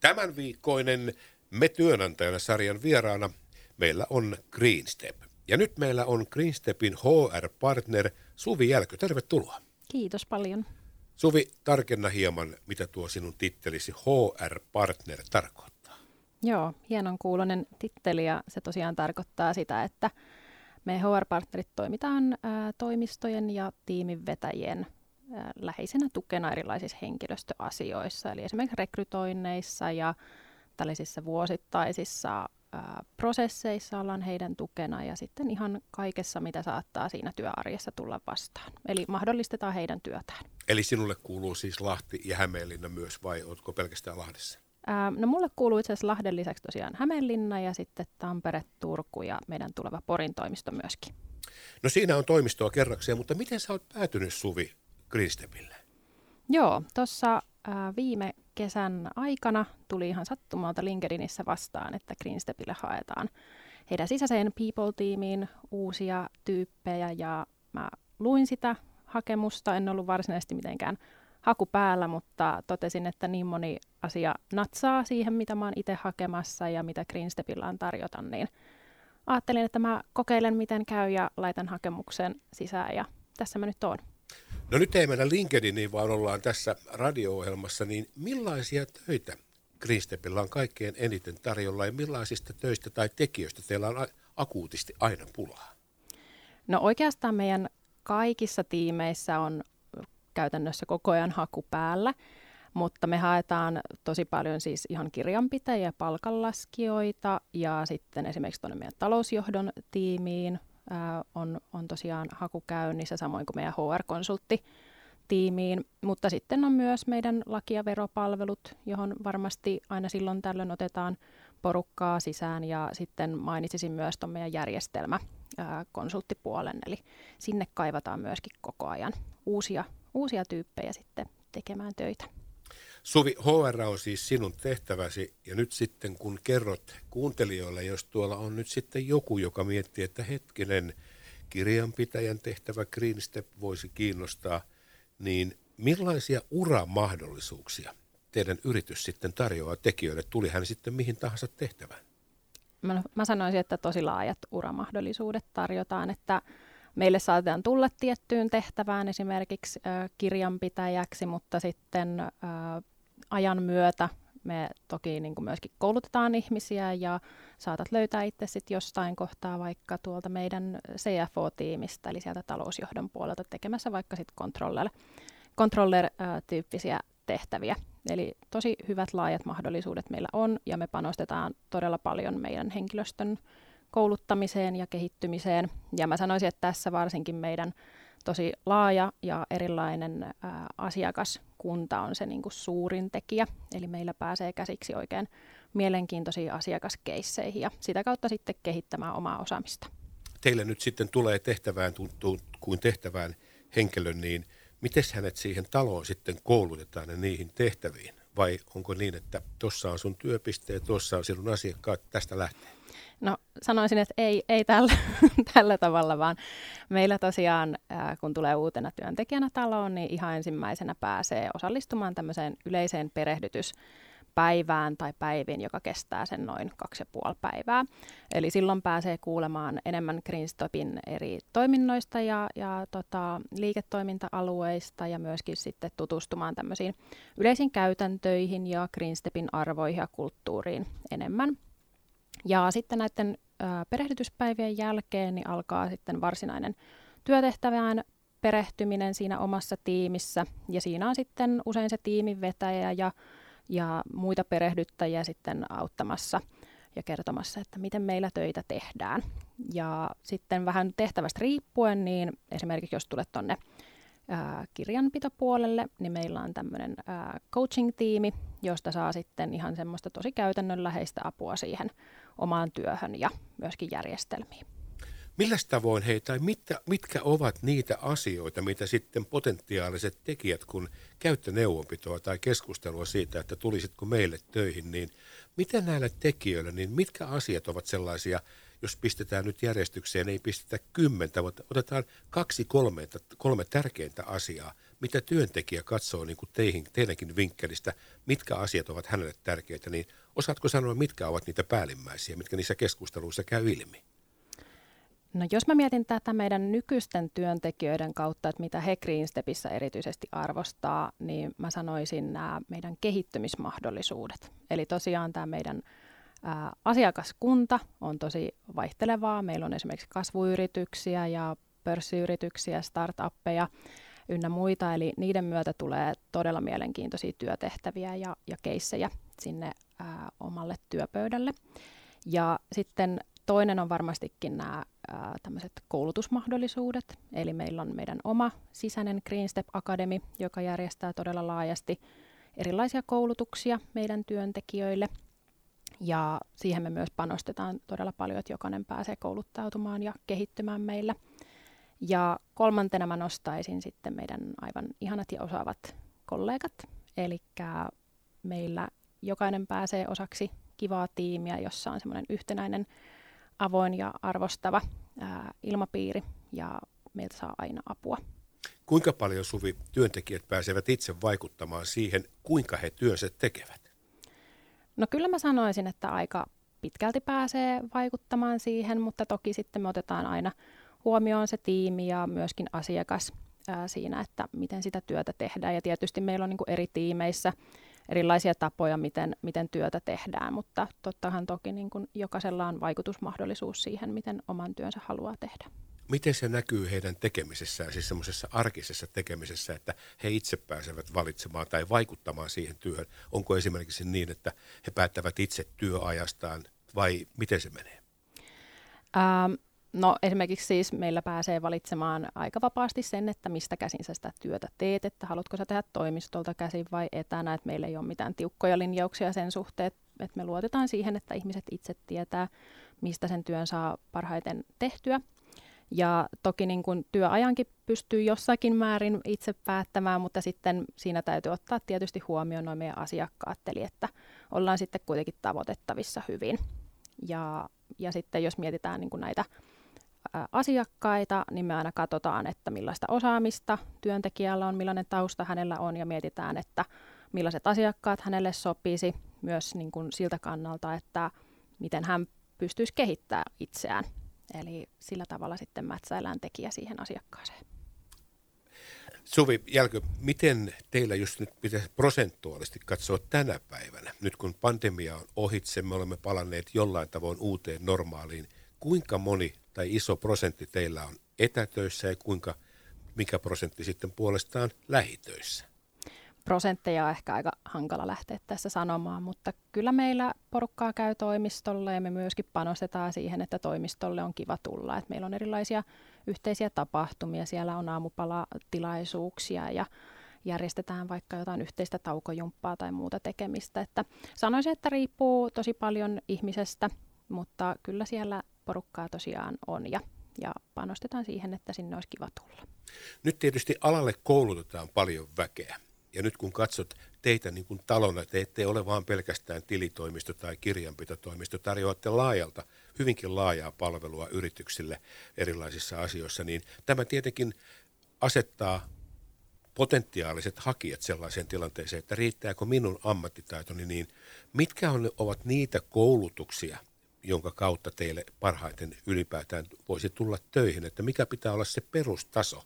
Tämän viikkoinen Me työnantajana sarjan vieraana meillä on Greenstep. Ja nyt meillä on Greenstepin HR-partner Suvi Jälkö. Tervetuloa. Kiitos paljon. Suvi, tarkenna hieman, mitä tuo sinun tittelisi HR-partner tarkoittaa. Joo, hienon kuulonen titteli ja se tosiaan tarkoittaa sitä, että me HR-partnerit toimitaan ää, toimistojen ja tiimin vetäjien läheisenä tukena erilaisissa henkilöstöasioissa, eli esimerkiksi rekrytoinneissa ja tällaisissa vuosittaisissa ää, prosesseissa ollaan heidän tukena ja sitten ihan kaikessa, mitä saattaa siinä työarjessa tulla vastaan. Eli mahdollistetaan heidän työtään. Eli sinulle kuuluu siis Lahti ja Hämeenlinna myös vai oletko pelkästään Lahdessa? Ää, no mulle kuuluu itse asiassa Lahden lisäksi tosiaan Hämeenlinna ja sitten Tampere, Turku ja meidän tuleva Porin toimisto myöskin. No siinä on toimistoa kerrakseen, mutta miten sä oot päätynyt Suvi Greenstepille? Joo, tuossa viime kesän aikana tuli ihan sattumalta LinkedInissä vastaan, että Greenstepille haetaan heidän sisäiseen People-tiimiin uusia tyyppejä ja mä luin sitä hakemusta, en ollut varsinaisesti mitenkään haku päällä, mutta totesin, että niin moni asia natsaa siihen, mitä mä oon itse hakemassa ja mitä Greenstepillä on tarjota, niin ajattelin, että mä kokeilen, miten käy ja laitan hakemuksen sisään ja tässä mä nyt oon. No nyt ei mennä LinkedIniin, vaan ollaan tässä radio-ohjelmassa, niin millaisia töitä Greenstepillä on kaikkein eniten tarjolla ja millaisista töistä tai tekijöistä teillä on akuutisti aina pulaa? No oikeastaan meidän kaikissa tiimeissä on käytännössä koko ajan haku päällä, mutta me haetaan tosi paljon siis ihan kirjanpitäjiä, palkanlaskijoita ja sitten esimerkiksi tuonne meidän talousjohdon tiimiin on, on tosiaan haku käynnissä, samoin kuin meidän HR-konsultti tiimiin, mutta sitten on myös meidän laki- ja veropalvelut, johon varmasti aina silloin tällöin otetaan porukkaa sisään. Ja sitten mainitsisin myös tuon meidän järjestelmä konsulttipuolen, eli sinne kaivataan myöskin koko ajan uusia, uusia tyyppejä sitten tekemään töitä. Suvi, HR on siis sinun tehtäväsi ja nyt sitten kun kerrot kuuntelijoille, jos tuolla on nyt sitten joku, joka miettii, että hetkinen, kirjanpitäjän tehtävä Green Step voisi kiinnostaa, niin millaisia uramahdollisuuksia teidän yritys sitten tarjoaa tekijöille, tuli hän sitten mihin tahansa tehtävään? Mä, mä sanoisin, että tosi laajat uramahdollisuudet tarjotaan, että meille saatetaan tulla tiettyyn tehtävään esimerkiksi kirjanpitäjäksi, mutta sitten ajan myötä me toki niin kuin myöskin koulutetaan ihmisiä ja saatat löytää itse sitten jostain kohtaa vaikka tuolta meidän CFO-tiimistä, eli sieltä talousjohdon puolelta tekemässä vaikka sitten controller, controller-tyyppisiä tehtäviä. Eli tosi hyvät laajat mahdollisuudet meillä on ja me panostetaan todella paljon meidän henkilöstön kouluttamiseen ja kehittymiseen. Ja mä sanoisin, että tässä varsinkin meidän tosi laaja ja erilainen ää, asiakaskunta on se niin kuin suurin tekijä. Eli meillä pääsee käsiksi oikein mielenkiintoisiin asiakaskeisseihin ja sitä kautta sitten kehittämään omaa osaamista. Teille nyt sitten tulee tehtävään tuntuu kuin tehtävään henkilön, niin miten hänet siihen taloon sitten koulutetaan ja niihin tehtäviin? Vai onko niin, että tuossa on sun työpisteet, tuossa on sinun asiakkaat, tästä lähtee? No sanoisin, että ei, ei tällä, tällä tavalla, vaan meillä tosiaan, kun tulee uutena työntekijänä taloon, niin ihan ensimmäisenä pääsee osallistumaan tämmöiseen yleiseen perehdytys päivään tai päiviin, joka kestää sen noin kaksi ja puoli päivää. Eli silloin pääsee kuulemaan enemmän Greenstopin eri toiminnoista ja, ja tota, liiketoiminta-alueista ja myöskin sitten tutustumaan tämmöisiin yleisiin käytäntöihin ja Greenstepin arvoihin ja kulttuuriin enemmän. Ja sitten näiden ö, perehdytyspäivien jälkeen niin alkaa sitten varsinainen työtehtävään perehtyminen siinä omassa tiimissä. Ja siinä on sitten usein se tiimin vetäjä ja, ja muita perehdyttäjiä sitten auttamassa ja kertomassa, että miten meillä töitä tehdään. Ja sitten vähän tehtävästä riippuen, niin esimerkiksi jos tulet tuonne kirjanpitopuolelle, niin meillä on tämmöinen coaching-tiimi, josta saa sitten ihan semmoista tosi käytännönläheistä apua siihen omaan työhön ja myöskin järjestelmiin. Millä tavoin hei, tai mitkä, mitkä ovat niitä asioita, mitä sitten potentiaaliset tekijät, kun käytte neuvonpitoa tai keskustelua siitä, että tulisitko meille töihin, niin miten näillä tekijöillä, niin mitkä asiat ovat sellaisia, jos pistetään nyt järjestykseen, ei pistetä kymmentä, mutta otetaan kaksi kolme, kolme tärkeintä asiaa, mitä työntekijä katsoo niin kuin teihin, teidänkin vinkkelistä, mitkä asiat ovat hänelle tärkeitä, niin osaatko sanoa, mitkä ovat niitä päällimmäisiä, mitkä niissä keskusteluissa käy ilmi? No jos mä mietin tätä meidän nykyisten työntekijöiden kautta, että mitä he Greenstepissä erityisesti arvostaa, niin mä sanoisin nämä meidän kehittymismahdollisuudet. Eli tosiaan tämä meidän ää, asiakaskunta on tosi vaihtelevaa. Meillä on esimerkiksi kasvuyrityksiä ja pörssiyrityksiä, startuppeja ynnä muita, eli niiden myötä tulee todella mielenkiintoisia työtehtäviä ja, ja keissejä sinne ää, omalle työpöydälle. Ja sitten toinen on varmastikin nämä tämmöiset koulutusmahdollisuudet. Eli meillä on meidän oma sisäinen Green Step Academy, joka järjestää todella laajasti erilaisia koulutuksia meidän työntekijöille. Ja siihen me myös panostetaan todella paljon, että jokainen pääsee kouluttautumaan ja kehittymään meillä. Ja kolmantena mä nostaisin sitten meidän aivan ihanat ja osaavat kollegat. Eli meillä jokainen pääsee osaksi kivaa tiimiä, jossa on semmoinen yhtenäinen avoin ja arvostava ää, ilmapiiri ja meiltä saa aina apua. Kuinka paljon Suvi työntekijät pääsevät itse vaikuttamaan siihen, kuinka he työnsä tekevät? No kyllä mä sanoisin, että aika pitkälti pääsee vaikuttamaan siihen, mutta toki sitten me otetaan aina huomioon se tiimi ja myöskin asiakas ää, siinä, että miten sitä työtä tehdään. Ja tietysti meillä on niin eri tiimeissä erilaisia tapoja, miten, miten työtä tehdään, mutta tottahan toki niin kuin jokaisella on vaikutusmahdollisuus siihen, miten oman työnsä haluaa tehdä. Miten se näkyy heidän tekemisessään, siis semmoisessa arkisessa tekemisessä, että he itse pääsevät valitsemaan tai vaikuttamaan siihen työhön? Onko esimerkiksi niin, että he päättävät itse työajastaan vai miten se menee? Ähm, No esimerkiksi siis meillä pääsee valitsemaan aika vapaasti sen, että mistä käsin sä sitä työtä teet, että haluatko sä tehdä toimistolta käsin vai etänä, että meillä ei ole mitään tiukkoja linjauksia sen suhteen, että me luotetaan siihen, että ihmiset itse tietää, mistä sen työn saa parhaiten tehtyä. Ja toki niin kun työajankin pystyy jossakin määrin itse päättämään, mutta sitten siinä täytyy ottaa tietysti huomioon noin meidän asiakkaat, eli että ollaan sitten kuitenkin tavoitettavissa hyvin. Ja, ja sitten jos mietitään niin näitä asiakkaita, niin me aina katsotaan, että millaista osaamista työntekijällä on, millainen tausta hänellä on ja mietitään, että millaiset asiakkaat hänelle sopisi myös niin kuin siltä kannalta, että miten hän pystyisi kehittämään itseään. Eli sillä tavalla sitten mätsäillään tekijä siihen asiakkaaseen. Suvi Jälkö, miten teillä just nyt pitäisi prosentuaalisesti katsoa tänä päivänä, nyt kun pandemia on ohitse, me olemme palanneet jollain tavoin uuteen normaaliin, kuinka moni tai iso prosentti teillä on etätöissä ja kuinka, mikä prosentti sitten puolestaan lähitöissä? Prosentteja on ehkä aika hankala lähteä tässä sanomaan, mutta kyllä meillä porukkaa käy toimistolla ja me myöskin panostetaan siihen, että toimistolle on kiva tulla. Et meillä on erilaisia yhteisiä tapahtumia, siellä on aamupalatilaisuuksia ja järjestetään vaikka jotain yhteistä taukojumppaa tai muuta tekemistä. Että sanoisin, että riippuu tosi paljon ihmisestä, mutta kyllä siellä porukkaa tosiaan on ja, ja panostetaan siihen, että sinne olisi kiva tulla. Nyt tietysti alalle koulutetaan paljon väkeä. Ja nyt kun katsot teitä niin kuin talona, te ette ole vaan pelkästään tilitoimisto tai kirjanpitotoimisto, tarjoatte laajalta, hyvinkin laajaa palvelua yrityksille erilaisissa asioissa, niin tämä tietenkin asettaa potentiaaliset hakijat sellaiseen tilanteeseen, että riittääkö minun ammattitaitoni, niin mitkä on, ovat niitä koulutuksia, jonka kautta teille parhaiten ylipäätään voisi tulla töihin, että mikä pitää olla se perustaso,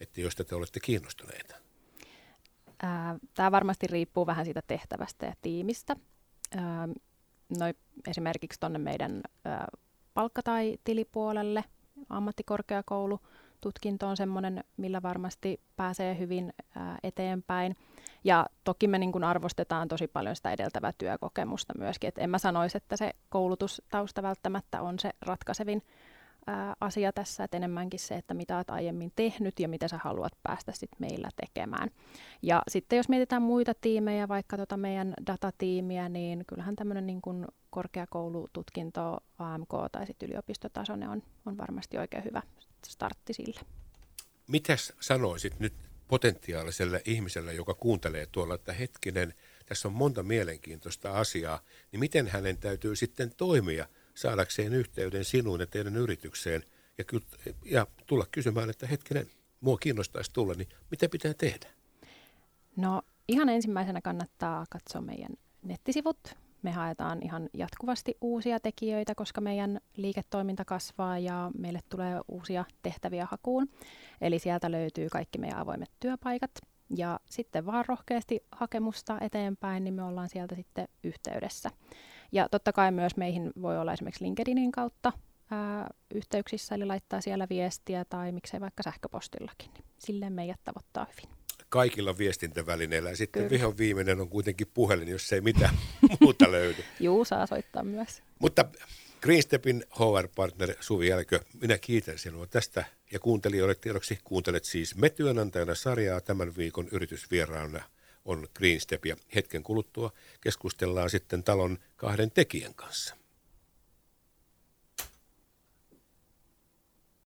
että josta te olette kiinnostuneita? Tämä varmasti riippuu vähän siitä tehtävästä ja tiimistä. No, esimerkiksi tuonne meidän palkka- tai tilipuolelle ammattikorkeakoulu tutkinto on semmoinen, millä varmasti pääsee hyvin eteenpäin. Ja toki me niin arvostetaan tosi paljon sitä edeltävää työkokemusta myöskin. Et en mä sanoisi, että se koulutustausta välttämättä on se ratkaisevin ää, asia tässä, että enemmänkin se, että mitä olet aiemmin tehnyt ja mitä sä haluat päästä sit meillä tekemään. Ja sitten jos mietitään muita tiimejä, vaikka tota meidän datatiimiä, niin kyllähän tämmöinen niin kuin korkeakoulututkinto, AMK tai sitten yliopistotasoinen on, on varmasti oikein hyvä startti sille. Mitäs sanoisit nyt potentiaaliselle ihmiselle, joka kuuntelee tuolla, että hetkinen, tässä on monta mielenkiintoista asiaa, niin miten hänen täytyy sitten toimia saadakseen yhteyden sinuun ja teidän yritykseen ja, ja tulla kysymään, että hetkinen, mua kiinnostaisi tulla, niin mitä pitää tehdä? No ihan ensimmäisenä kannattaa katsoa meidän nettisivut. Me haetaan ihan jatkuvasti uusia tekijöitä, koska meidän liiketoiminta kasvaa ja meille tulee uusia tehtäviä hakuun. Eli sieltä löytyy kaikki meidän avoimet työpaikat. Ja sitten vaan rohkeasti hakemusta eteenpäin, niin me ollaan sieltä sitten yhteydessä. Ja totta kai myös meihin voi olla esimerkiksi LinkedInin kautta ää, yhteyksissä, eli laittaa siellä viestiä tai miksei vaikka sähköpostillakin. Niin silleen meidät tavoittaa hyvin. Kaikilla viestintävälineillä ja sitten Kyllä. vihon viimeinen on kuitenkin puhelin, jos ei mitään muuta löydy. Juu, saa soittaa myös. Mutta Greenstepin HR-partner Suvi Jälkö, minä kiitän sinua tästä ja kuuntelijoille tiedoksi kuuntelet siis Me työnantajana sarjaa tämän viikon yritysvieraana on Greenstep ja hetken kuluttua keskustellaan sitten talon kahden tekijän kanssa.